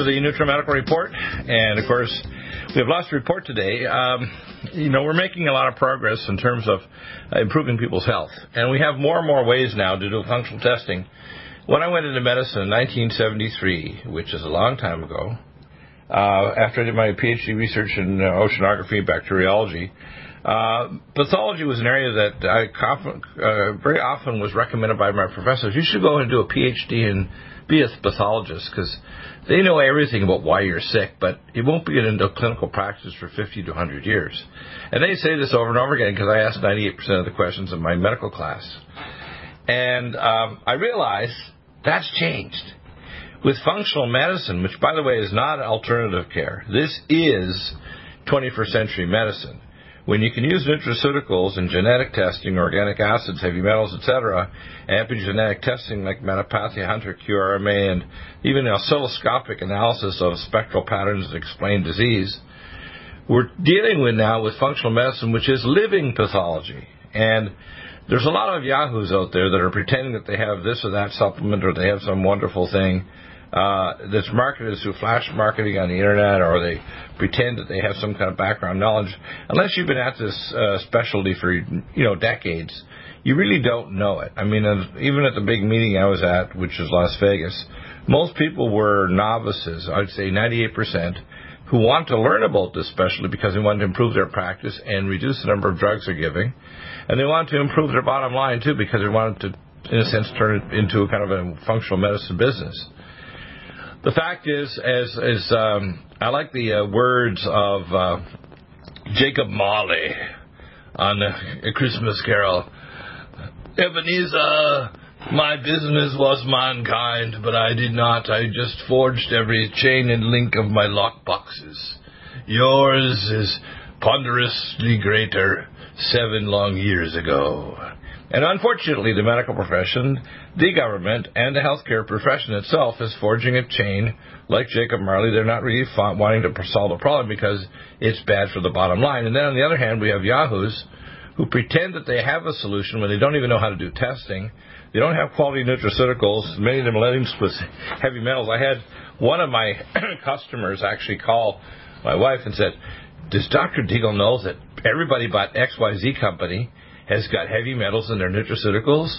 To the NutriMedical Report. And of course, we have lots to report today. Um, you know, we're making a lot of progress in terms of uh, improving people's health. And we have more and more ways now to do functional testing. When I went into medicine in 1973, which is a long time ago, uh, after I did my PhD research in uh, oceanography and bacteriology, uh, pathology was an area that I uh, very often was recommended by my professors. You should go and do a PhD and be a pathologist because they know everything about why you're sick, but it won't be into clinical practice for 50 to 100 years. And they say this over and over again because I ask 98% of the questions in my medical class. And um, I realize that's changed. With functional medicine, which by the way is not alternative care, this is 21st century medicine. When you can use nutraceuticals and genetic testing, organic acids, heavy metals, etc., epigenetic testing like Metapathia, Hunter, QRMA, and even oscilloscopic analysis of spectral patterns that explain disease, we're dealing with now with functional medicine, which is living pathology. And there's a lot of yahoos out there that are pretending that they have this or that supplement or they have some wonderful thing uh, that's marketed through flash marketing on the internet or they pretend that they have some kind of background knowledge. Unless you've been at this uh, specialty for you know decades, you really don't know it. I mean, even at the big meeting I was at, which was Las Vegas, most people were novices. I'd say 98% who want to learn about this specialty because they want to improve their practice and reduce the number of drugs they're giving, and they want to improve their bottom line too because they want to, in a sense, turn it into a kind of a functional medicine business. The fact is, as as um, I like the uh, words of uh, Jacob Marley on a Christmas Carol. Ebenezer, my business was mankind, but I did not. I just forged every chain and link of my lock boxes. Yours is ponderously greater seven long years ago. And unfortunately, the medical profession, the government, and the healthcare profession itself is forging a chain like Jacob Marley. They're not really wanting to solve the problem because it's bad for the bottom line. And then on the other hand, we have yahoos who pretend that they have a solution when they don't even know how to do testing. They don't have quality nutraceuticals. Many of them letting with heavy metals. I had one of my customers actually call my wife and said, does Dr. Deagle know that everybody bought XYZ company has got heavy metals in their nutraceuticals.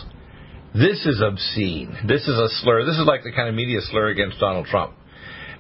This is obscene. This is a slur. This is like the kind of media slur against Donald Trump.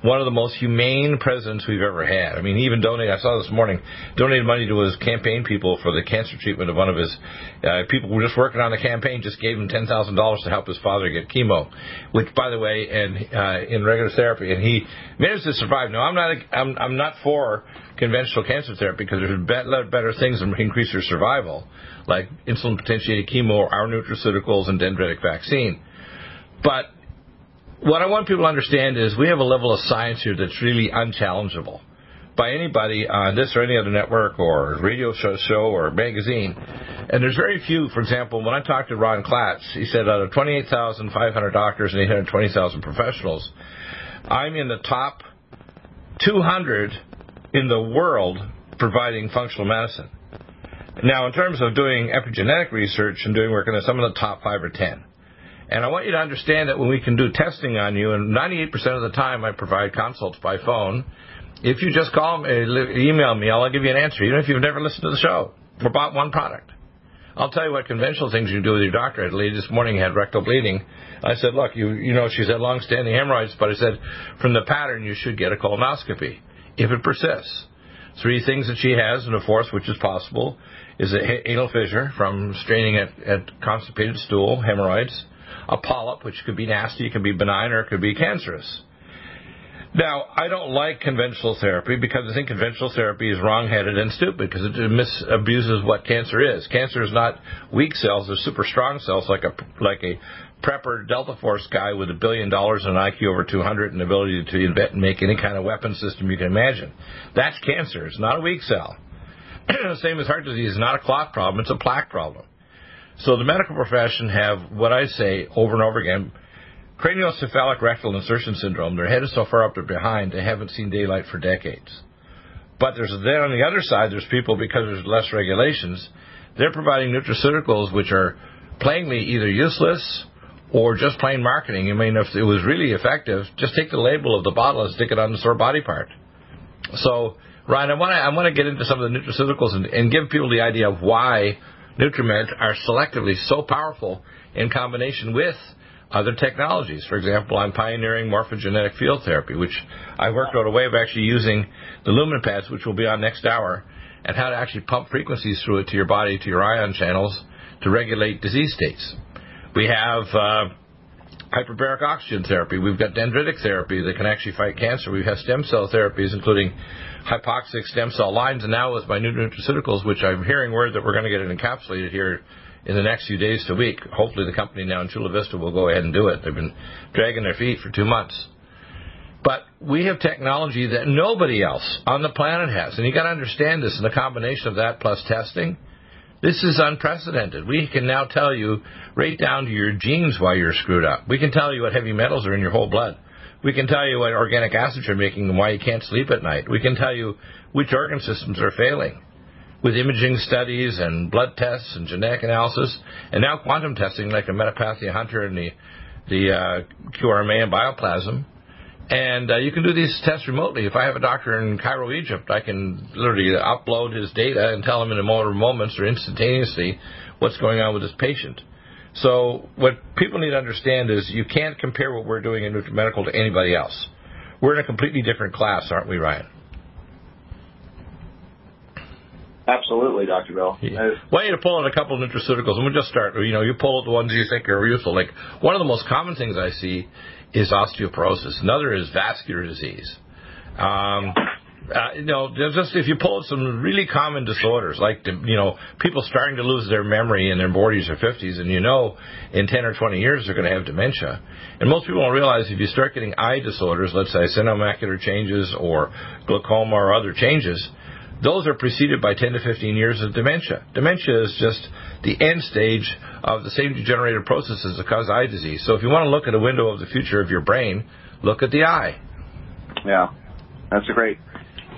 One of the most humane presidents we've ever had. I mean, he even donated, I saw this morning, donated money to his campaign people for the cancer treatment of one of his uh, people who were just working on the campaign, just gave him $10,000 to help his father get chemo, which, by the way, and uh, in regular therapy, and he managed to survive. Now, I'm not, I'm, I'm not for conventional cancer therapy because there's better things that increase your survival like insulin potentiated chemo, our nutraceuticals, and dendritic vaccine. But what I want people to understand is we have a level of science here that's really unchallengeable. by anybody on this or any other network or radio show, show or magazine. And there's very few, for example, when I talked to Ron Klatz, he said out of 28,500 doctors and 820,000 professionals, I'm in the top 200 in the world providing functional medicine. Now, in terms of doing epigenetic research and doing work in some of the top five or ten. And I want you to understand that when we can do testing on you, and 98% of the time I provide consults by phone, if you just call me, email me, I'll give you an answer, even if you've never listened to the show or bought one product. I'll tell you what conventional things you can do with your doctor. A lady this morning had rectal bleeding. I said, look, you you know she's had long-standing hemorrhoids, but I said from the pattern you should get a colonoscopy if it persists. Three things that she has, and a fourth, which is possible, is an anal fissure from straining at, at constipated stool, hemorrhoids, a polyp, which could be nasty, it could be benign, or it could be cancerous. Now, I don't like conventional therapy because I think conventional therapy is wrong-headed and stupid because it misabuses what cancer is. Cancer is not weak cells; they're super strong cells, like a like a prepper Delta Force guy with a billion dollars and an IQ over 200 and ability to invent and make any kind of weapon system you can imagine. That's cancer. It's not a weak cell. Same as heart disease. It's not a clot problem. It's a plaque problem. So the medical profession have what I say over and over again Craniocephalic rectal insertion syndrome. Their head is so far up they're behind, they haven't seen daylight for decades. But there's then on the other side, there's people because there's less regulations, they're providing nutraceuticals which are plainly either useless or just plain marketing. I mean, if it was really effective, just take the label of the bottle and stick it on the sore body part. So, Ryan, I want to I want to get into some of the nutraceuticals and, and give people the idea of why Nutrimed are selectively so powerful in combination with other technologies. For example, I'm pioneering morphogenetic field therapy, which I worked out a way of actually using the lumen pads, which will be on next hour, and how to actually pump frequencies through it to your body, to your ion channels, to regulate disease states. We have uh, hyperbaric oxygen therapy. We've got dendritic therapy that can actually fight cancer. We have stem cell therapies, including hypoxic stem cell lines, and now with my new nutraceuticals, which I'm hearing word that we're going to get it encapsulated here in the next few days to week. Hopefully, the company now in Chula Vista will go ahead and do it. They've been dragging their feet for two months. But we have technology that nobody else on the planet has. And you got to understand this And the combination of that plus testing. This is unprecedented. We can now tell you right down to your genes why you're screwed up. We can tell you what heavy metals are in your whole blood. We can tell you what organic acids you're making and why you can't sleep at night. We can tell you which organ systems are failing with imaging studies and blood tests and genetic analysis, and now quantum testing like the Metapathia Hunter and the the uh, QRMA and bioplasm. And uh, you can do these tests remotely. If I have a doctor in Cairo, Egypt, I can literally upload his data and tell him in a matter of moments or instantaneously what's going on with his patient. So what people need to understand is you can't compare what we're doing in NutriMedical to anybody else. We're in a completely different class, aren't we, Ryan? Absolutely, Dr. Bill. Yeah. Well, you pull out a couple of nutraceuticals, and we'll just start. You know, you pull out the ones you think are useful. Like one of the most common things I see is osteoporosis. Another is vascular disease. Um, uh, you know, just if you pull out some really common disorders, like you know, people starting to lose their memory in their 40s or 50s, and you know, in 10 or 20 years they're going to have dementia. And most people don't realize if you start getting eye disorders, let's say senile macular changes or glaucoma or other changes, those are preceded by 10 to 15 years of dementia. Dementia is just the end stage of the same degenerative processes that cause eye disease. So if you want to look at a window of the future of your brain, look at the eye. Yeah, that's a great.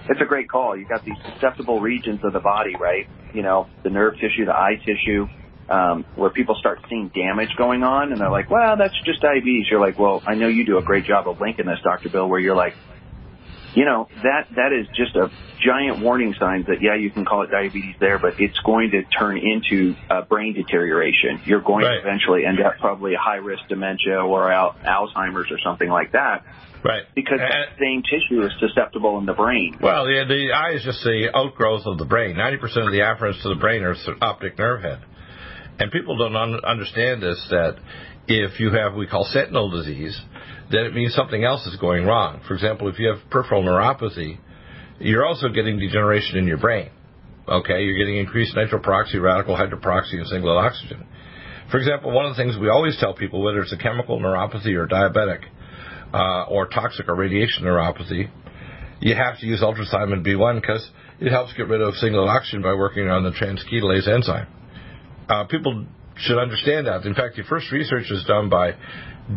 It's a great call. You got these susceptible regions of the body, right? You know, the nerve tissue, the eye tissue, um, where people start seeing damage going on, and they're like, "Well, that's just diabetes." You're like, "Well, I know you do a great job of linking this, Dr. Bill, where you're like, you know, that, that is just a giant warning sign that, yeah, you can call it diabetes there, but it's going to turn into uh, brain deterioration. You're going right. to eventually end up probably a high risk dementia or al- Alzheimer's or something like that. Right. Because and, that same tissue is susceptible in the brain. Well, the, the eye is just the outgrowth of the brain. 90% of the afferents to the brain are optic nerve head. And people don't un- understand this that if you have what we call sentinel disease, then it means something else is going wrong. For example, if you have peripheral neuropathy, you're also getting degeneration in your brain. Okay, you're getting increased nitroperoxy, radical hydroperoxy, and singlet oxygen. For example, one of the things we always tell people, whether it's a chemical neuropathy or diabetic, uh, or toxic or radiation neuropathy, you have to use ultrathiamine B1 because it helps get rid of single oxygen by working on the transketolase enzyme. Uh, people should understand that. In fact, the first research was done by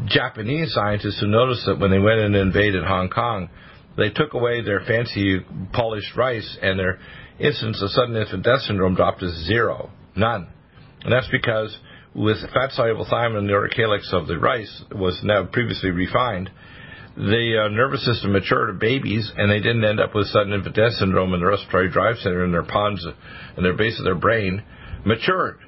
Japanese scientists who noticed that when they went in and invaded Hong Kong, they took away their fancy polished rice and their incidence of sudden infant death syndrome dropped to zero. None. And that's because with fat soluble thiamine, the calyx of the rice was now previously refined. The uh, nervous system matured of babies, and they didn't end up with sudden infant death syndrome in the respiratory drive center in their pons and their base of their brain matured.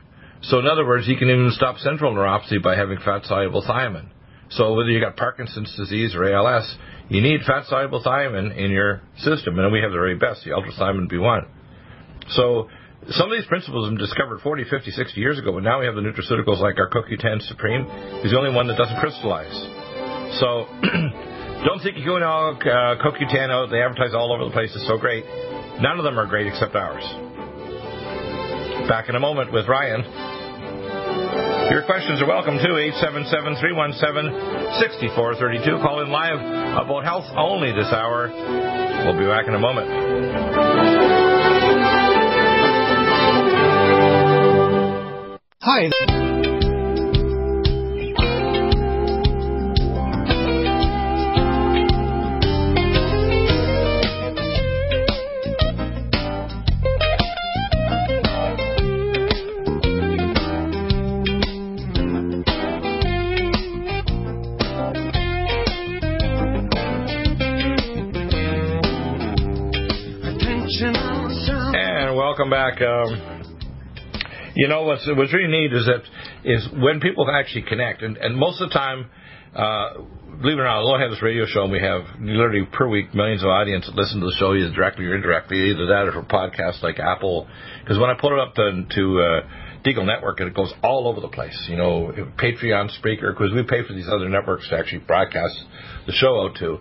So in other words, you can even stop central neuropathy by having fat soluble thiamine. So whether you got Parkinson's disease or ALS, you need fat soluble thiamine in your system, and we have the very best, the ultrathiamine B1. So some of these principles have been discovered 40, 50, 60 years ago, but now we have the nutraceuticals like our CoQ10 Supreme is the only one that doesn't crystallize. So don't think you're going all uh, CoQ10 out. They advertise all over the place. It's so great. None of them are great except ours. Back in a moment with Ryan. Your questions are welcome to 877-317-6432. Call in live about health only this hour. We'll be back in a moment. Hi. Welcome back. Um, you know what's what's really neat is that is when people actually connect, and, and most of the time, uh, believe it or not, although I have this radio show and we have literally per week millions of audience that listen to the show either directly or indirectly, either that or for podcasts like Apple. Because when I put it up to, to uh, Deagle Network, it goes all over the place. You know, Patreon, Spreaker, because we pay for these other networks to actually broadcast the show out to.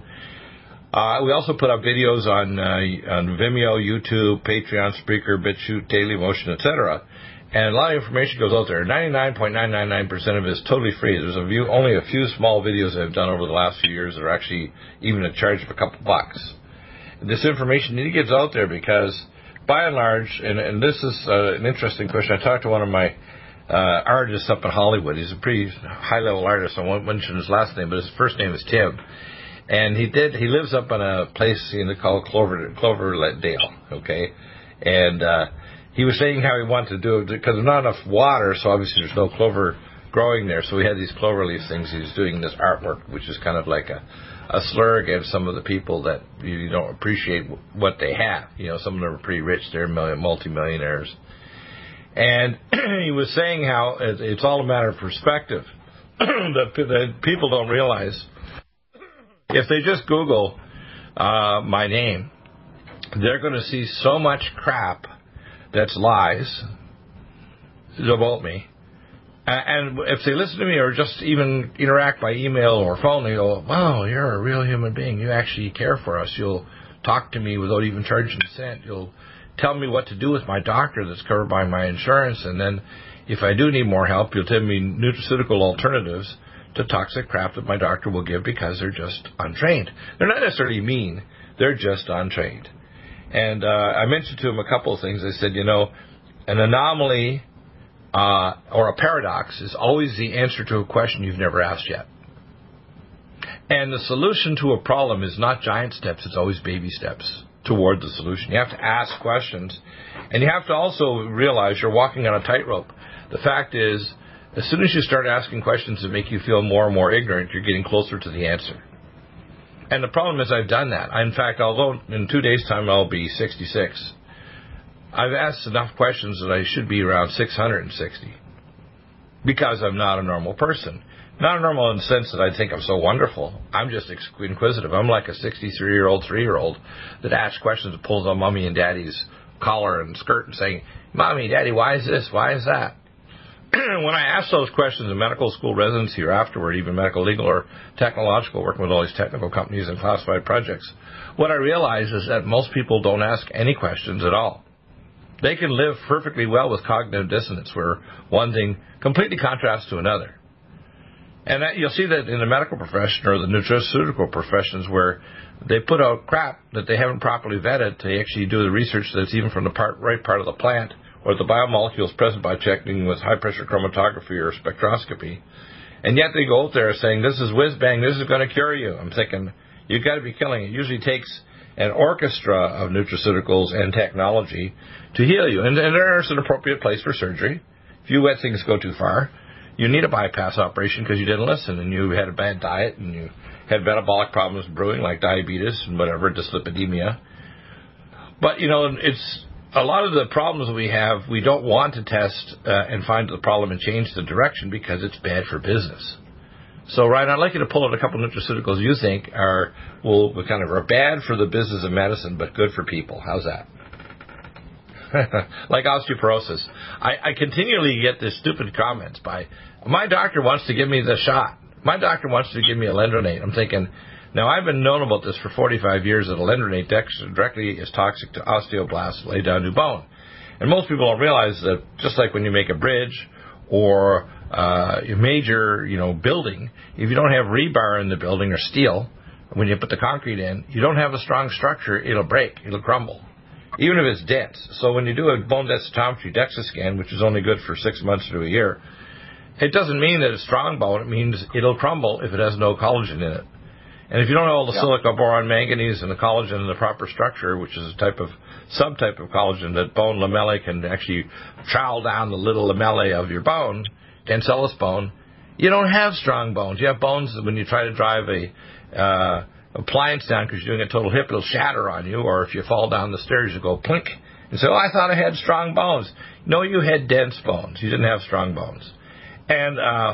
Uh, we also put up videos on uh, on Vimeo, YouTube, Patreon, Spreaker, BitChute, Dailymotion, etc. And a lot of information goes out there. 99.999% of it is totally free. There's a only a few small videos I've done over the last few years that are actually even a charge of a couple bucks. This information needs to get out there because, by and large, and, and this is uh, an interesting question. I talked to one of my uh, artists up in Hollywood. He's a pretty high level artist. I won't mention his last name, but his first name is Tim and he did. He lives up in a place in the called Clover Cloverdale. Okay, and uh, he was saying how he wanted to do it because there's not enough water, so obviously there's no clover growing there. So we had these clover leaf things. He's doing this artwork, which is kind of like a a slur against some of the people that you don't appreciate what they have. You know, some of them are pretty rich; they're multimillionaires. And he was saying how it's all a matter of perspective. that people don't realize if they just Google uh, my name, they're going to see so much crap that's lies about me. And if they listen to me or just even interact by email or phone, they go, wow, you're a real human being. You actually care for us. You'll talk to me without even charging a cent. You'll tell me what to do with my doctor that's covered by my insurance. And then if I do need more help, you'll tell me nutraceutical alternatives to toxic crap that my doctor will give because they're just untrained. They're not necessarily mean, they're just untrained. And uh, I mentioned to him a couple of things. I said, you know, an anomaly uh, or a paradox is always the answer to a question you've never asked yet. And the solution to a problem is not giant steps, it's always baby steps toward the solution. You have to ask questions. And you have to also realize you're walking on a tightrope. The fact is, as soon as you start asking questions that make you feel more and more ignorant, you're getting closer to the answer. And the problem is, I've done that. In fact, although in two days' time I'll be 66, I've asked enough questions that I should be around 660 because I'm not a normal person. Not normal in the sense that I think I'm so wonderful. I'm just inquisitive. I'm like a 63 year old, three year old that asks questions that pulls on mommy and daddy's collar and skirt and saying, Mommy, Daddy, why is this? Why is that? when I ask those questions of medical school residency or afterward, even medical, legal, or technological, working with all these technical companies and classified projects, what I realize is that most people don't ask any questions at all. They can live perfectly well with cognitive dissonance, where one thing completely contrasts to another. And that, you'll see that in the medical profession or the nutraceutical professions where they put out crap that they haven't properly vetted to actually do the research that's even from the part, right part of the plant or the biomolecules present by checking with high pressure chromatography or spectroscopy. And yet they go out there saying, this is whiz bang, this is going to cure you. I'm thinking, you've got to be killing. It usually takes an orchestra of nutraceuticals and technology to heal you. And, and there's an appropriate place for surgery. If you let things go too far, you need a bypass operation because you didn't listen and you had a bad diet and you had metabolic problems brewing like diabetes and whatever, dyslipidemia. But, you know, it's a lot of the problems we have, we don't want to test uh, and find the problem and change the direction because it's bad for business. So, Ryan, I'd like you to pull out a couple of nutraceuticals you think are will kind of are bad for the business of medicine but good for people. How's that? like osteoporosis. I, I continually get this stupid comments by my doctor wants to give me the shot. My doctor wants to give me alendronate. I'm thinking, now I've been known about this for 45 years that alendronate directly is toxic to osteoblasts, lay down new bone. And most people don't realize that just like when you make a bridge or uh, a major, you know, building, if you don't have rebar in the building or steel, when you put the concrete in, you don't have a strong structure, it'll break, it'll crumble, even if it's dense. So when you do a bone densitometry DEXA scan, which is only good for six months to a year, it doesn't mean that it's strong bone. It means it'll crumble if it has no collagen in it. And if you don't know all the yeah. silica, boron, manganese, and the collagen in the proper structure, which is a type of subtype of collagen that bone lamellae can actually trowel down the little lamellae of your bone, cancellous bone, you don't have strong bones. You have bones that when you try to drive a uh, appliance down because you're doing a total hip, it'll shatter on you. Or if you fall down the stairs, you go plink. And say, oh, I thought I had strong bones. No, you had dense bones. You didn't have strong bones. And uh,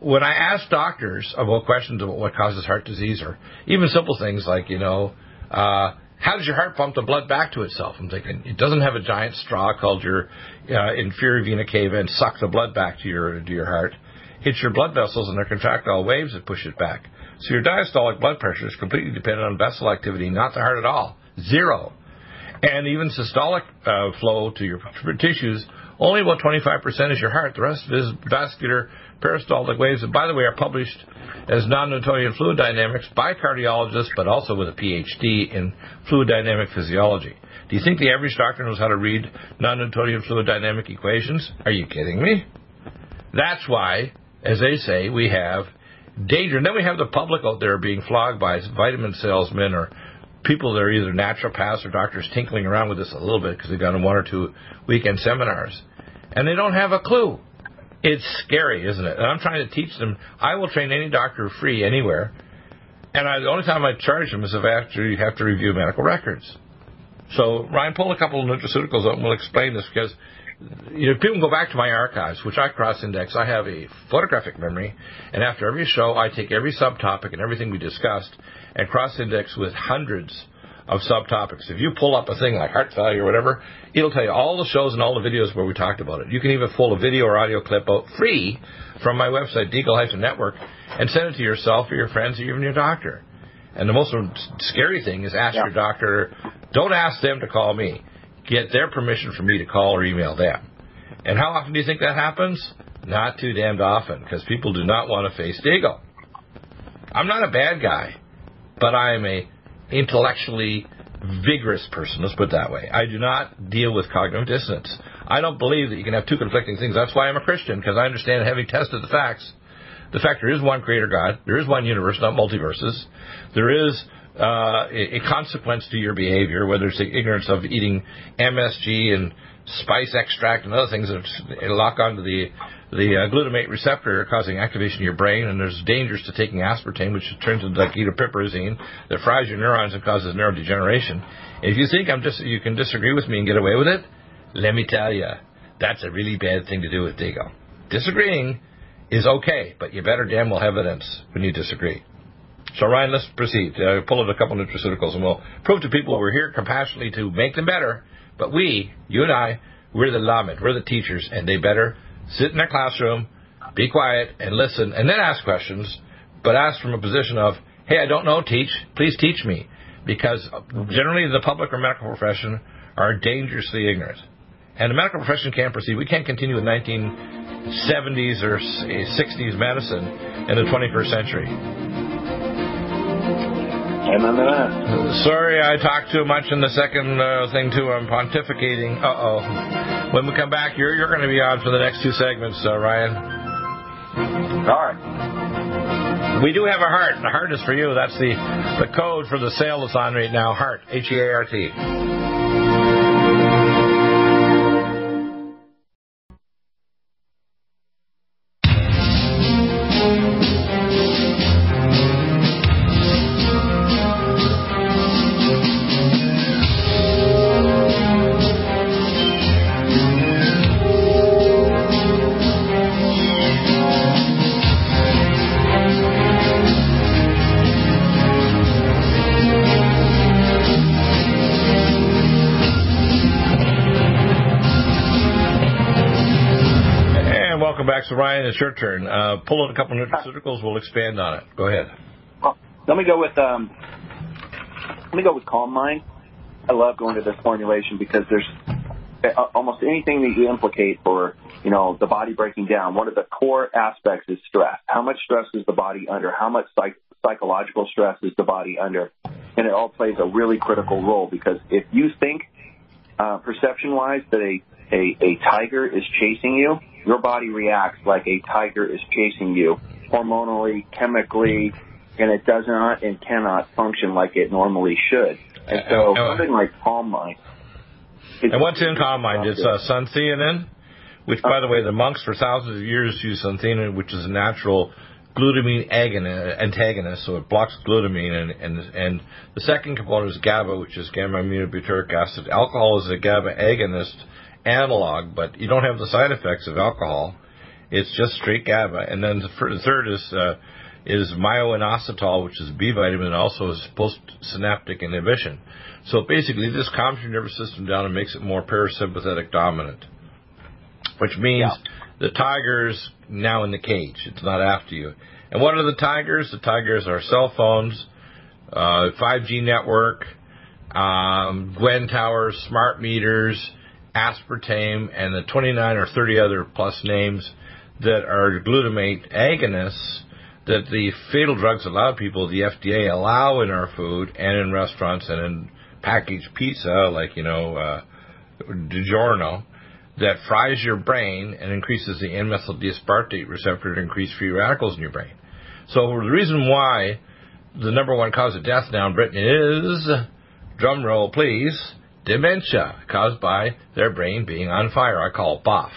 when I ask doctors about questions about what causes heart disease, or even simple things like, you know, uh, how does your heart pump the blood back to itself? I'm thinking it doesn't have a giant straw called your uh, inferior vena cava and suck the blood back to your to your heart. It's your blood vessels and their contractile waves that push it back. So your diastolic blood pressure is completely dependent on vessel activity, not the heart at all. Zero. And even systolic uh, flow to your tissues only about 25% is your heart. The rest is vascular peristaltic waves, and by the way, are published as non-Newtonian fluid dynamics by cardiologists, but also with a PhD in fluid dynamic physiology. Do you think the average doctor knows how to read non-Newtonian fluid dynamic equations? Are you kidding me? That's why, as they say, we have danger. And then we have the public out there being flogged by vitamin salesmen or people that are either naturopaths or doctors tinkling around with this a little bit because they've gone to one or two weekend seminars. And they don't have a clue. It's scary, isn't it? And I'm trying to teach them. I will train any doctor free anywhere. And I, the only time I charge them is if after you have to review medical records. So, Ryan, pull a couple of nutraceuticals up, and we'll explain this because you know, people go back to my archives, which I cross-index. I have a photographic memory, and after every show, I take every subtopic and everything we discussed and cross-index with hundreds of subtopics. If you pull up a thing like heart failure or whatever, it'll tell you all the shows and all the videos where we talked about it. You can even pull a video or audio clip out free from my website, Deagle Network, and send it to yourself or your friends or even your doctor. And the most scary thing is ask yeah. your doctor. Don't ask them to call me. Get their permission for me to call or email them. And how often do you think that happens? Not too damned often, because people do not want to face Deagle. I'm not a bad guy but I am a intellectually vigorous person. Let's put it that way. I do not deal with cognitive dissonance. I don't believe that you can have two conflicting things. That's why I'm a Christian because I understand, having tested the facts, the fact there is one Creator God, there is one universe, not multiverses. There is uh, a, a consequence to your behavior, whether it's the ignorance of eating MSG and spice extract and other things that lock onto the the uh, glutamate receptor causing activation in your brain, and there's dangers to taking aspartame, which turns into like ketopiperazine that fries your neurons and causes neurodegeneration. If you think I'm just you can disagree with me and get away with it, let me tell you, that's a really bad thing to do with Deagle. Disagreeing is okay, but you better damn well have evidence when you disagree. So Ryan, let's proceed. Uh, pull out a couple of nutraceuticals, and we'll prove to people we're here compassionately to make them better. But we, you and I, we're the lamed, we're the teachers, and they better sit in their classroom, be quiet, and listen, and then ask questions, but ask from a position of, hey, I don't know, teach, please teach me. Because generally the public or medical profession are dangerously ignorant. And the medical profession can't proceed. We can't continue with 19 70s or 60s medicine in the 21st century. That. Sorry, I talked too much in the second uh, thing too. I'm pontificating. Uh oh. When we come back, you're you're going to be on for the next two segments, uh, Ryan. All right. We do have a heart. The heart is for you. That's the the code for the sale that's on right now. Heart. H E A R T. turn. Uh, pull out a couple of nutraceuticals. We'll expand on it. Go ahead. Well, let me go with um, let me go with Calm Mind. I love going to this formulation because there's almost anything that you implicate for you know the body breaking down. One of the core aspects is stress. How much stress is the body under? How much psych- psychological stress is the body under? And it all plays a really critical role because if you think uh, perception-wise that a, a a tiger is chasing you, your body reacts like a tiger is chasing you, hormonally, chemically, and it does not and cannot function like it normally should. And so Uh, something like Calm Mind. And what's in Calm Mind? It's uh, suntheanine, which, by the way, the monks for thousands of years used suntheanine, which is a natural glutamine agoni- antagonist, so it blocks glutamine. And, and, and the second component is GABA, which is gamma aminobutyric acid. Alcohol is a GABA agonist analog, but you don't have the side effects of alcohol. It's just straight GABA. And then the third is uh, is myoinositol, which is B vitamin, and also is postsynaptic inhibition. So basically, this calms your nervous system down and makes it more parasympathetic dominant, which means the tiger's now in the cage. It's not after you. And what are the tigers? The tigers are cell phones, uh, 5G network, um, GWEN towers, smart meters, aspartame, and the 29 or 30 other plus names that are glutamate agonists that the fatal drugs allow people, the FDA allow in our food and in restaurants and in packaged pizza, like, you know, uh, DiGiorno, that fries your brain and increases the N-methyl D-aspartate receptor to increase free radicals in your brain. So the reason why the number one cause of death now in Britain is, drum roll please, dementia caused by their brain being on fire. I call it BOF.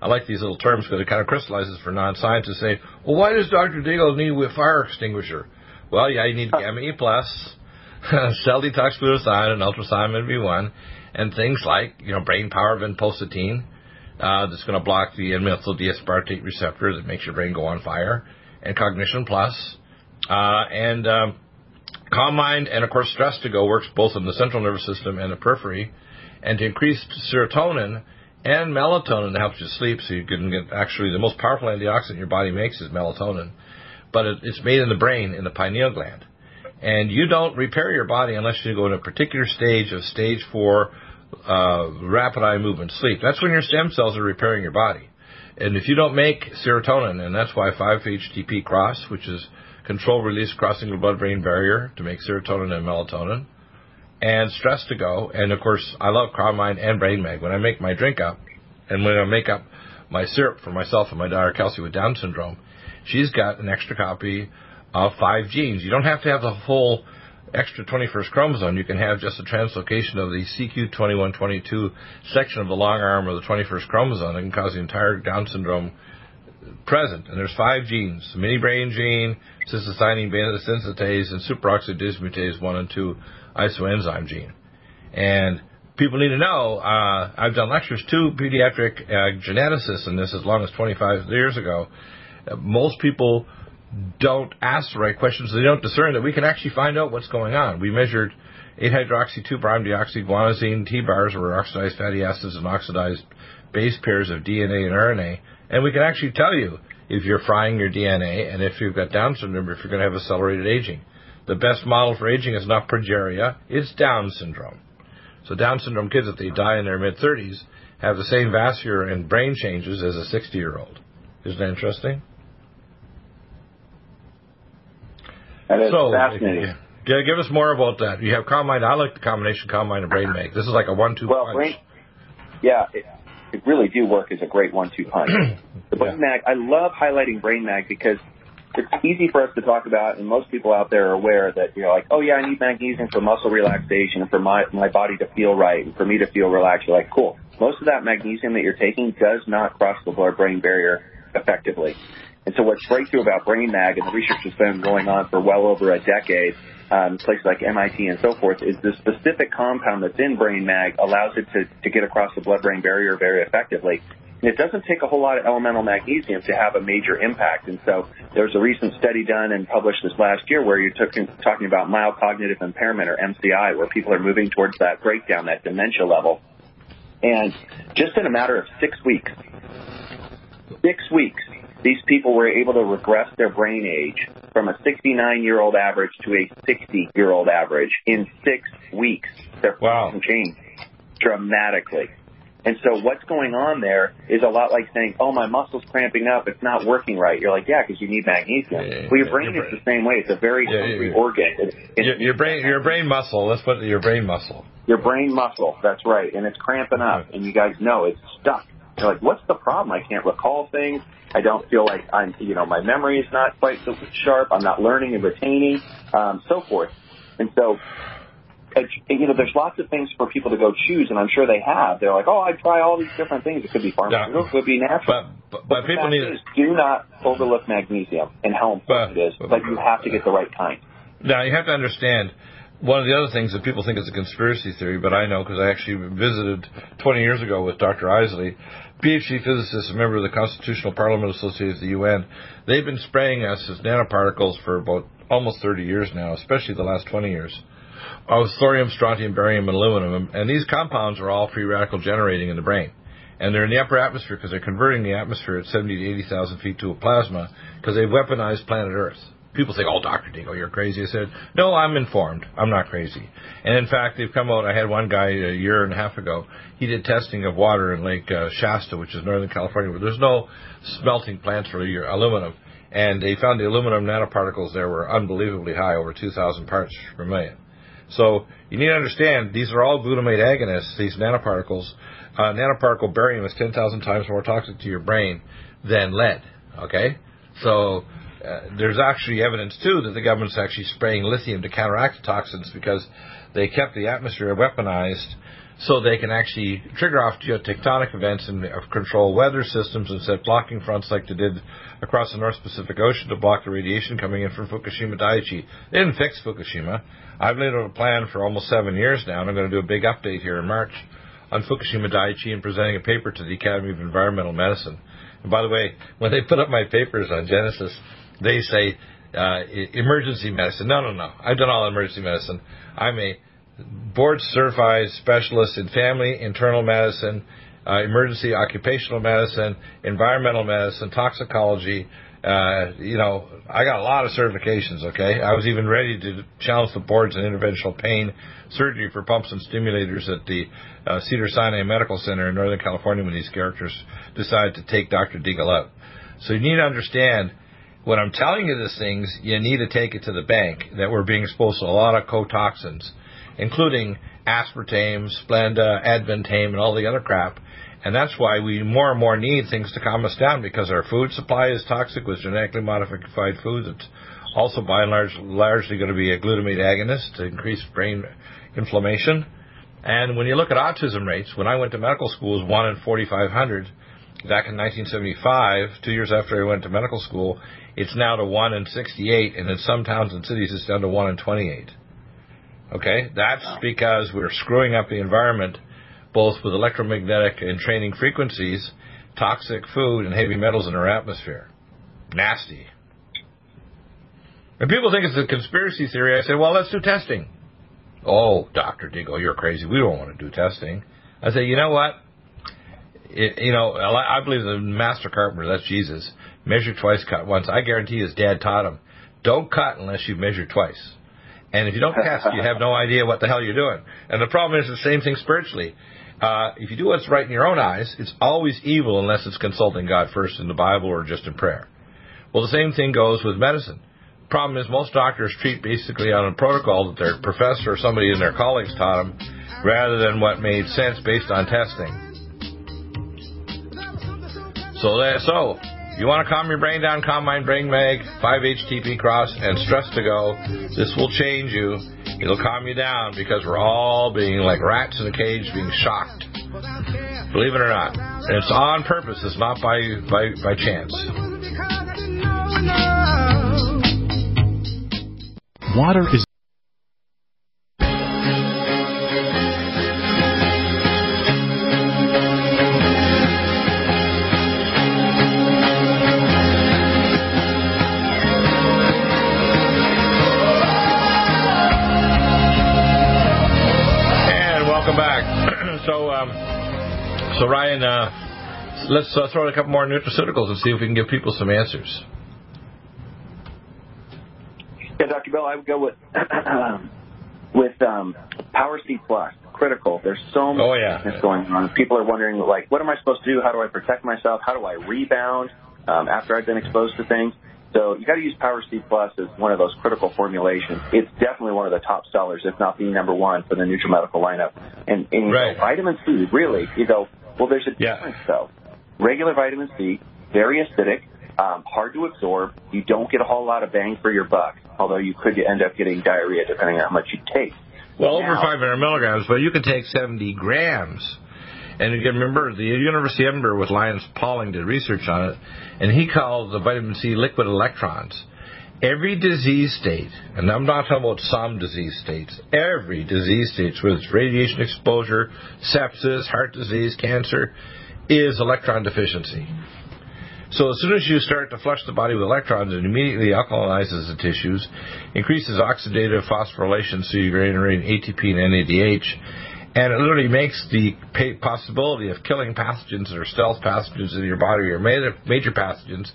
I like these little terms because it kind of crystallizes for non-scientists to say, well, why does Dr. Deagle need a fire extinguisher? Well, yeah, you need gamma E plus, cell detox glutathione, and ultrathiamine B1, and things like, you know, brain power vinpocetine, uh, that's going to block the N-methyl D-aspartate receptor that makes your brain go on fire, and cognition plus, uh, and um, calm mind, and of course, stress to go works both in the central nervous system and the periphery, and to increase serotonin and melatonin helps you sleep, so you can get actually the most powerful antioxidant your body makes is melatonin, but it, it's made in the brain in the pineal gland. And you don't repair your body unless you go in a particular stage of stage four uh, rapid eye movement sleep. That's when your stem cells are repairing your body. And if you don't make serotonin, and that's why 5-HTP cross, which is control release crossing the blood-brain barrier to make serotonin and melatonin, and stress to go. And of course, I love Calm Mind and Brain Mag. When I make my drink up, and when I make up my syrup for myself and my daughter Kelsey with Down syndrome, she's got an extra copy of five genes. You don't have to have the whole extra 21st chromosome. You can have just a translocation of the CQ2122 section of the long arm of the 21st chromosome can cause the entire Down syndrome present. And there's five genes: the mini brain gene, cystosine beta synthetase, and superoxide dismutase 1 and 2 isoenzyme gene. And people need to know, uh, I've done lectures to pediatric uh, geneticists in this as long as 25 years ago. Uh, most people don't ask the right questions. They don't discern that we can actually find out what's going on. We measured 8-hydroxy 2-bromdeoxyguanosine T-bars, or oxidized fatty acids and oxidized base pairs of DNA and RNA, and we can actually tell you if you're frying your DNA and if you've got Down syndrome, if you're going to have accelerated aging. The best model for aging is not progeria, it's Down syndrome. So Down syndrome kids, if they die in their mid-30s, have the same vascular and brain changes as a 60-year-old. Isn't that interesting? That is so, fascinating. Yeah, give us more about that. You have Calm Mind. I like the combination Calm Mind and Brain Mag. This is like a one-two Well, punch. brain, yeah, really do work as a great one-two punch. the Brain Yeah. Mag, I love highlighting Brain Mag because it's easy for us to talk about, and most people out there are aware that you're like, oh yeah, I need magnesium for muscle relaxation and for my my body to feel right and for me to feel relaxed. You're like, cool. Most of that magnesium that you're taking does not cross the blood-brain barrier effectively. And so what's breakthrough about Brain Mag and the research has been going on for well over a decade, um, places like MIT and so forth, is the specific compound that's in Brain Mag allows it to, to get across the blood-brain barrier very effectively. And it doesn't take a whole lot of elemental magnesium to have a major impact. And so there's a recent study done and published this last year where you're talking, talking about mild cognitive impairment or MCI, where people are moving towards that breakdown, that dementia level. And just in a matter of six weeks, six weeks, these people were able to regress their brain age from a 69 year old average to a 60 year old average in six weeks. Their Wow. changed dramatically. And so what's going on there is a lot like saying, oh, my muscle's cramping up. It's not working right. You're like, yeah, because you need magnesium. Yeah, well, your brain your is the same way. It's a very Yeah, hungry yeah. organ. It, it, Your, your brain, your brain muscle. Let's put it, your brain muscle. your brain muscle. That's right. And it's cramping up, and you guys know it's stuck. You're like, what's the problem? I can't recall things. I don't feel like I'm, you know, my memory is not quite so sharp. I'm not learning and retaining, um, so forth. And so, you know, there's lots of things for people to go choose, and I'm sure they have. They're like, oh, I try all these different things. It could be pharmaceutical, it could be natural. But but, but people need. is, do not overlook magnesium and how important But- it is, but you have to get the right kind. Now you have to understand. One of the other things that people think is a conspiracy theory, but I know because I actually visited 20 years ago with Dr. Isley, PhD physicist, a member of the Constitutional Parliament Association of the UN. They've been spraying us as nanoparticles for about almost 30 years now, especially the last 20 years. Of thorium, strontium, barium, and aluminum, and these compounds are all free radical generating in the brain. And they're in the upper atmosphere because they're converting the atmosphere at 70 to 80,000 feet to a plasma because they've weaponized planet Earth. People think, oh, Dr. Dingo, you're crazy. I said, no, I'm informed. I'm not crazy. And in fact, they've come out. I had one guy a year and a half ago. He did testing of water in Lake uh, Shasta, which is Northern California, where there's no smelting plants for your aluminum. And they found the aluminum nanoparticles there were unbelievably high, over 2,000 parts per million. So you need to understand these are all glutamate agonists, these nanoparticles. Uh, nanoparticle barium is 10,000 times more toxic to your brain than lead. Okay? So uh, there's actually evidence, too, that the government's actually spraying lithium to counteract the toxins because they kept the atmosphere weaponized so they can actually trigger off geotectonic events and uh, control weather systems and set blocking fronts like they did across the North Pacific Ocean to block the radiation coming in from Fukushima Daiichi. They didn't fix Fukushima. I've laid out a plan for almost seven years now, and I'm going to do a big update here in March on Fukushima Daiichi and presenting a paper to the Academy of Environmental Medicine. And by the way, when they put up my papers on Genesis, they say uh, emergency medicine. No, no, no. I've done all emergency medicine. I'm a board certified specialist in family internal medicine, uh, emergency occupational medicine, environmental medicine, toxicology. Uh, you know, I got a lot of certifications. Okay, I was even ready to challenge the boards in interventional pain surgery for pumps and stimulators at the uh, Cedar Sinai Medical Center in Northern California when these characters decided to take Dr. Out. So you need to understand when I'm telling you these things, you need to take it to the bank that we're being exposed to a lot of cotoxins, including aspartame, Splenda, advantame, and all the other crap. And that's why we more and more need things to calm us down because our food supply is toxic with genetically modified foods. It's also by and large largely going to be a glutamate agonist to increase brain inflammation. And when you look at autism rates, when I went to medical school, it was 1 in 4,500. Back in 1975, two years after I went to medical school, it's now to 1 in 68, and in some towns and cities it's down to 1 in 28. Okay? That's because we're screwing up the environment both with electromagnetic and training frequencies, toxic food, and heavy metals in our atmosphere. Nasty. And people think it's a conspiracy theory. I say, well, let's do testing. Oh, Dr. Dingo, you're crazy. We don't want to do testing. I say, you know what? It, you know, I I believe the master carpenter, that's Jesus, measure twice, cut once. I guarantee his dad taught him, don't cut unless you measure twice. And if you don't test, you have no idea what the hell you're doing. And the problem is the same thing spiritually. uh, if you do what's right in your own eyes, it's always evil unless it's consulting God first in the Bible or just in prayer. Well, the same thing goes with medicine. Problem is, most doctors treat basically on a protocol that their professor or somebody in their colleagues taught them, rather than what made sense based on testing. So, that, so you want to calm your brain down, calm mind, brain mag, 5-HTP cross, and stress to go. This will change you. It'll calm you down because we're all being like rats in a cage, being shocked. Believe it or not, and it's on purpose. It's not by by by chance. Water is so Ryan, uh, let's uh, throw in a couple more nutraceuticals and see if we can give people some answers. Yeah, Dr. Bill, I would go with with um, Power C Plus. Critical. There's so much Oh, yeah. going on. People are wondering, like, what am I supposed to do? How do I protect myself? How do I rebound um, after I've been exposed to things? So you got to use Power C Plus as one of those critical formulations. It's definitely one of the top sellers, if not the number one for the NutriMedical lineup. And, and you Right. go, vitamin C, really? You go, well, there's a Yeah. difference though. Regular vitamin C, very acidic, um, hard to absorb. You don't get a whole lot of bang for your buck, although you could end up getting diarrhea depending on how much you take. Well, over 500 milligrams, but you can take 70 grams. And remember the University of Edinburgh with Linus Pauling did research on it, and he called the vitamin C liquid electrons. Every disease state, and I'm not talking about some disease states, every disease state, whether it's radiation exposure, sepsis, heart disease, cancer, is electron deficiency. So as soon as you start to flush the body with electrons, it immediately alkalinizes the tissues, increases oxidative phosphorylation, so you're generating ATP and NADH, and it literally makes the possibility of killing pathogens or stealth pathogens in your body or major pathogens.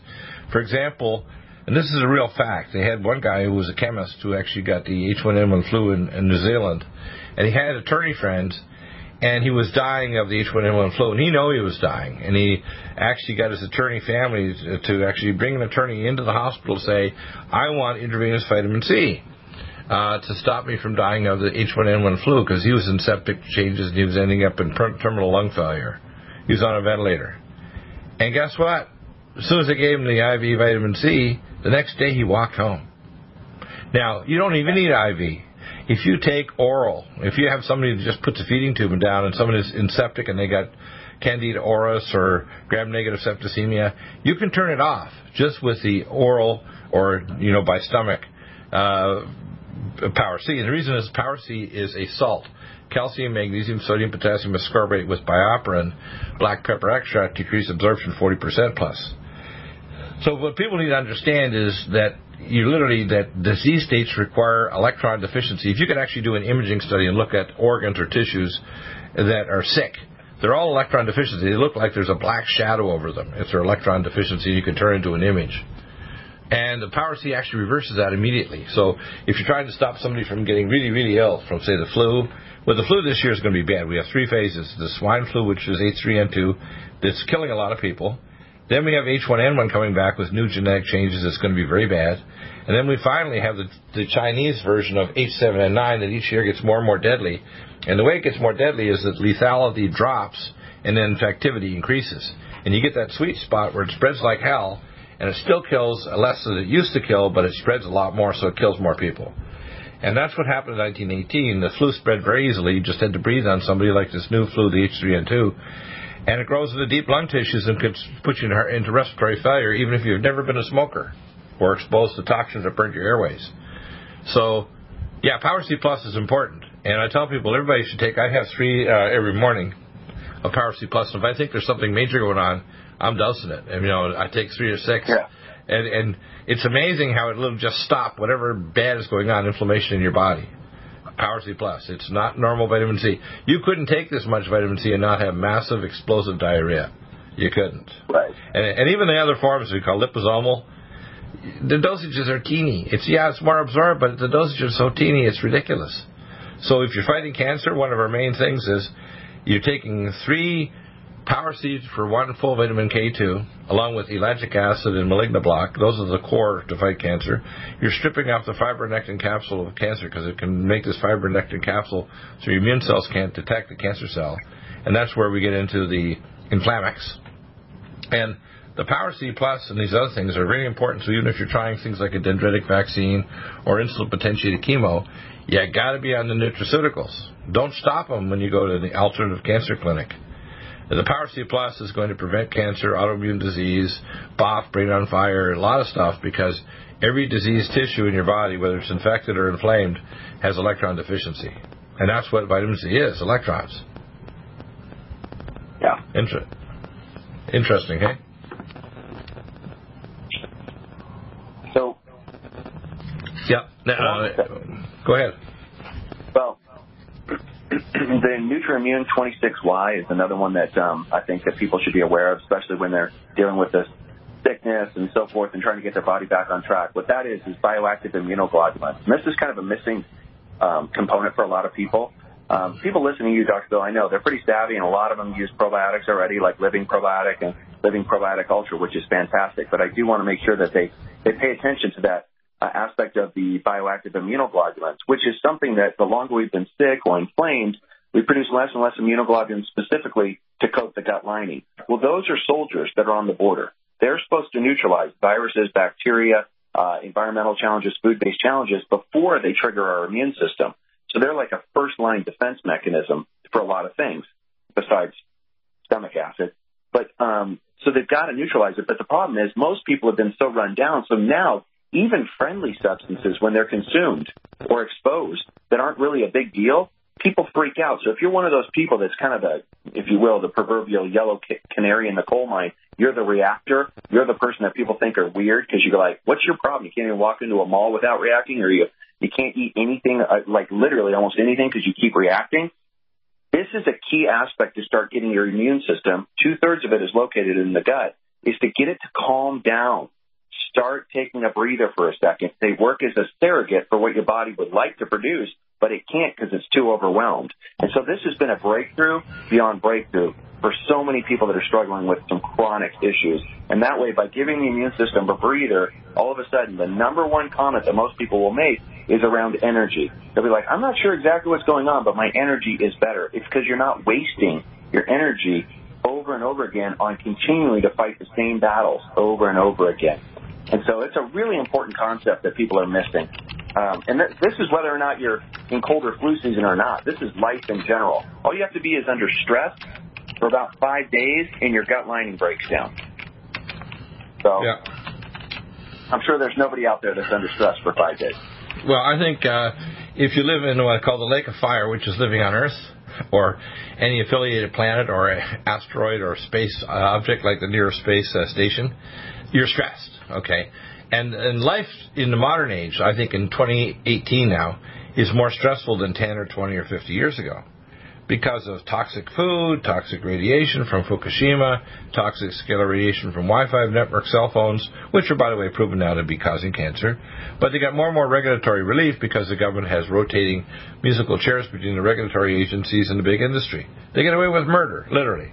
For example, and this is a real fact, they had one guy who was a chemist who actually got the H1N1 flu in, in New Zealand, and he had attorney friends and he was dying of the H1N1 flu, and he knew he was dying, and he actually got his attorney family to actually bring an attorney into the hospital to say, I want intravenous vitamin C uh, to stop me from dying of the H1N1 flu, because he was in septic changes and he was ending up in terminal lung failure. He was on a ventilator. And guess what? As soon as they gave him the IV vitamin C, the next day he walked home. Now, you don't even need IV. If you take oral, if you have somebody that just puts a feeding tube down and someone is in septic and they got candida auris or gram-negative septicemia, you can turn it off just with the oral or, you know, by stomach uh, Power C. And the reason is Power C is a salt. Calcium, magnesium, sodium, potassium ascorbate with BioPerine, black pepper extract, decrease absorption 40% plus. So what people need to understand is that you literally that disease states require electron deficiency. If you could actually do an imaging study and look at organs or tissues that are sick, they're all electron deficiency. They look like there's a black shadow over them. If they're electron deficiency, you can turn into an image. And the Power C actually reverses that immediately. So if you're trying to stop somebody from getting really, really ill from, say, the flu, well, the flu this year is going to be bad. We have three phases. The swine flu, which is H3N2, that's killing a lot of people. Then we have H1N1 coming back with new genetic changes that's going to be very bad. And then we finally have the, the Chinese version of H7N9 that each year gets more and more deadly. And the way it gets more deadly is that lethality drops and then infectivity increases. And you get that sweet spot where it spreads like hell and it still kills less than it used to kill, but it spreads a lot more, so it kills more people. And that's what happened in 1918. The flu spread very easily. You just had to breathe on somebody like this new flu, the H3N2, and it grows in the deep lung tissues and could put you into respiratory failure, even if you've never been a smoker or exposed to toxins that burnt your airways. So, yeah, Power C Plus is important. And I tell people everybody should take. I have three uh, every morning of Power C Plus. And if I think there's something major going on, I'm dosing it. And you know, I take three or six. Yeah. And and it's amazing how it will just stop whatever bad is going on, inflammation in your body. Power C Plus. It's not normal vitamin C. You couldn't take this much vitamin C and not have massive explosive diarrhea. You couldn't. Right. And, and even the other forms we call liposomal, the dosages are teeny. It's yeah, it's more absorbed, but the dosages are so teeny, it's ridiculous. So if you're fighting cancer, one of our main things is You're taking three Power C's for one full vitamin K2, along with ellagic acid and malignoblock. Those are the core to fight cancer. You're stripping off the fibronectin capsule of cancer because it can make this fibronectin capsule so your immune cells can't detect the cancer cell. And that's where we get into the Inflammex. And the Power C Plus and these other things are very important. So even if you're trying things like a dendritic vaccine or insulin potentiated chemo, you got to be on the nutraceuticals. Don't stop them when you go to the alternative cancer clinic. The Power C Plus is going to prevent cancer, autoimmune disease, BOF, brain on fire, a lot of stuff because every diseased tissue in your body, whether it's infected or inflamed, has electron deficiency. And that's what vitamin C is, electrons. Yeah. Inter- interesting, hey? So. Yeah. Now, uh, go ahead. Well, the Nutriimmune 26Y is another one that um, I think that people should be aware of, especially when they're dealing with this sickness and so forth and trying to get their body back on track. What that is is bioactive immunoglobulins. And this is kind of a missing um, component for a lot of people. Um, people listening to you, Dr. Bill, I know they're pretty savvy, and a lot of them use probiotics already, like Living Probiotic and Living Probiotic Ultra, which is fantastic. But I do want to make sure that they they pay attention to that uh, aspect of the bioactive immunoglobulins, which is something that the longer we've been sick or inflamed, we produce less and less immunoglobulins specifically to coat the gut lining. Well, those are soldiers that are on the border. They're supposed to neutralize viruses, bacteria, uh, environmental challenges, food-based challenges before they trigger our immune system. So they're like a first line defense mechanism for a lot of things besides stomach acid. But um, so they've got to neutralize it. But the problem is most people have been so run down. So now even friendly substances, when they're consumed or exposed that aren't really a big deal, people freak out. So if you're one of those people that's kind of the, if you will, the proverbial yellow canary in the coal mine, you're the reactor. You're the person that people think are weird because you're like, what's your problem? You can't even walk into a mall without reacting, or you you can't eat anything, uh, like literally almost anything, because you keep reacting. This is a key aspect to start getting your immune system. Two thirds of it is located in the gut. Is to get it to calm down. Start taking a breather for a second. They work as a surrogate for what your body would like to produce, but it can't because it's too overwhelmed. And so this has been a breakthrough beyond breakthrough for so many people that are struggling with some chronic issues. And that way, by giving the immune system a breather, all of a sudden, the number one comment that most people will make is around energy. They'll be like, I'm not sure exactly what's going on, but my energy is better. It's because you're not wasting your energy over and over again on continuing to fight the same battles over and over again. And so it's a really important concept that people are missing. Um, and th- this is whether or not you're in cold or flu season or not. This is life in general. All you have to be is under stress for about five days, and your gut lining breaks down. So yeah. I'm sure there's nobody out there that's under stress for five days. Well, I think uh, if you live in what I call the Lake of Fire, which is living on Earth, or any affiliated planet or asteroid or space object like the nearest space uh, station, you're stressed. Okay, and and life in the modern age, I think in 2018 now, is more stressful than 10 or 20 or 50 years ago because of toxic food, toxic radiation from Fukushima, toxic scalar radiation from Wi-Fi network cell phones, which are, by the way, proven now to be causing cancer. But they got more and more regulatory relief because the government has rotating musical chairs between the regulatory agencies and the big industry. They get away with murder, literally.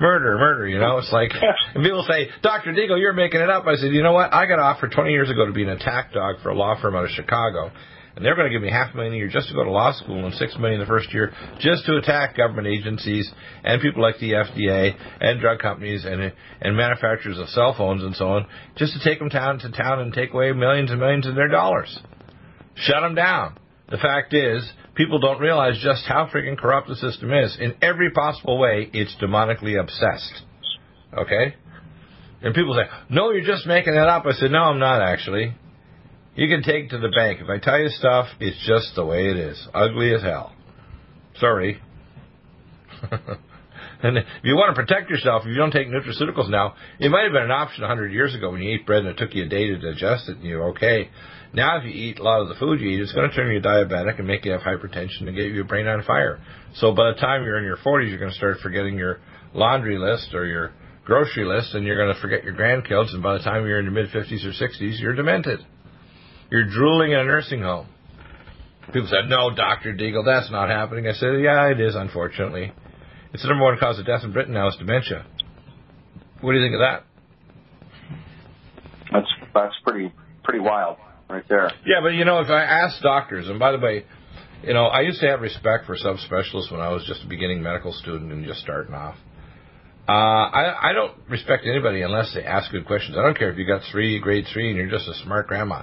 Murder, murder, you know, it's like, and people say, Dr. Deagle, you're making it up. I said, you know what? I got offered 20 years ago to be an attack dog for a law firm out of Chicago and they're going to give me half a million a year just to go to law school and six million the first year just to attack government agencies and people like the FDA and drug companies and and manufacturers of cell phones and so on, just to take them town to town and take away millions and millions of their dollars. Shut them down. The fact is, people don't realize just how freaking corrupt the system is. In every possible way, it's demonically obsessed. Okay? And people say, no, you're just making that up. I said, no, I'm not actually. You can take it to the bank. If I tell you stuff, it's just the way it is. Ugly as hell. Sorry. and if you want to protect yourself, if you don't take nutraceuticals now, it might have been an option 100 years ago when you ate bread and it took you a day to digest it and you're okay. Now, if you eat a lot of the food you eat, it's going to turn you diabetic and make you have hypertension and get you a brain on fire. So by the time you're in your 40s, you're going to start forgetting your laundry list or your grocery list and you're going to forget your grandkids. And by the time you're in your mid 50s or 60s, you're demented. You're drooling in a nursing home. People said, no, Dr. Deagle, that's not happening. I said, yeah, it is, unfortunately. It's the number one cause of death in Britain now is dementia. What do you think of that? That's that's pretty pretty wild right there. Yeah, but you know, if I ask doctors, and by the way, you know, I used to have respect for subspecialists when I was just a beginning medical student and just starting off. Uh, I, I don't respect anybody unless they ask good questions. I don't care if you got three, grade three, and you're just a smart grandma.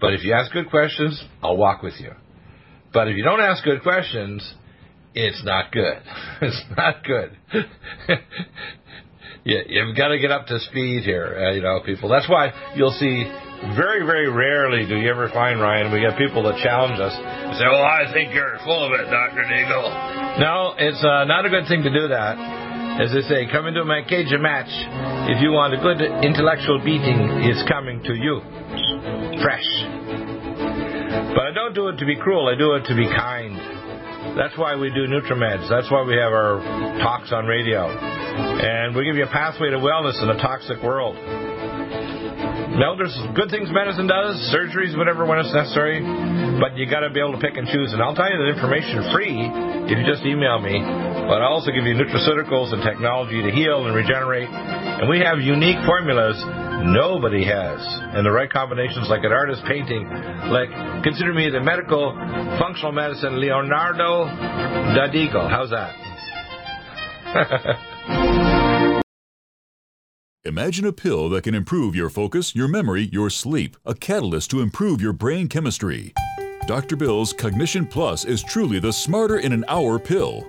But if you ask good questions, I'll walk with you. But if you don't ask good questions, it's not good. It's not good. you, you've got to get up to speed here, uh, you know, people. That's why you'll see very, very rarely do you ever find, Ryan, we get people that challenge us and say, well, I think you're full of it, Dr. Deagle. No, it's uh, not a good thing to do that. As they say, come into my cage and match. If you want a good intellectual beating, it's coming to you. Fresh. But I don't do it to be cruel, I do it to be kind. That's why we do NutriMeds. That's why we have our talks on radio. And we give you a pathway to wellness in a toxic world. Now, there's good things medicine does, surgeries, whatever, when it's necessary, but you got to be able to pick and choose. And I'll tell you that information free if you just email me. But I'll also give you nutraceuticals and technology to heal and regenerate. And we have unique formulas nobody has. And the right combinations, like an artist painting, like consider me the medical functional medicine Leonardo da Deagle. How's that? Imagine a pill that can improve your focus, your memory, your sleep, a catalyst to improve your brain chemistry. Dr. Bill's Cognition Plus is truly the smarter in an hour pill.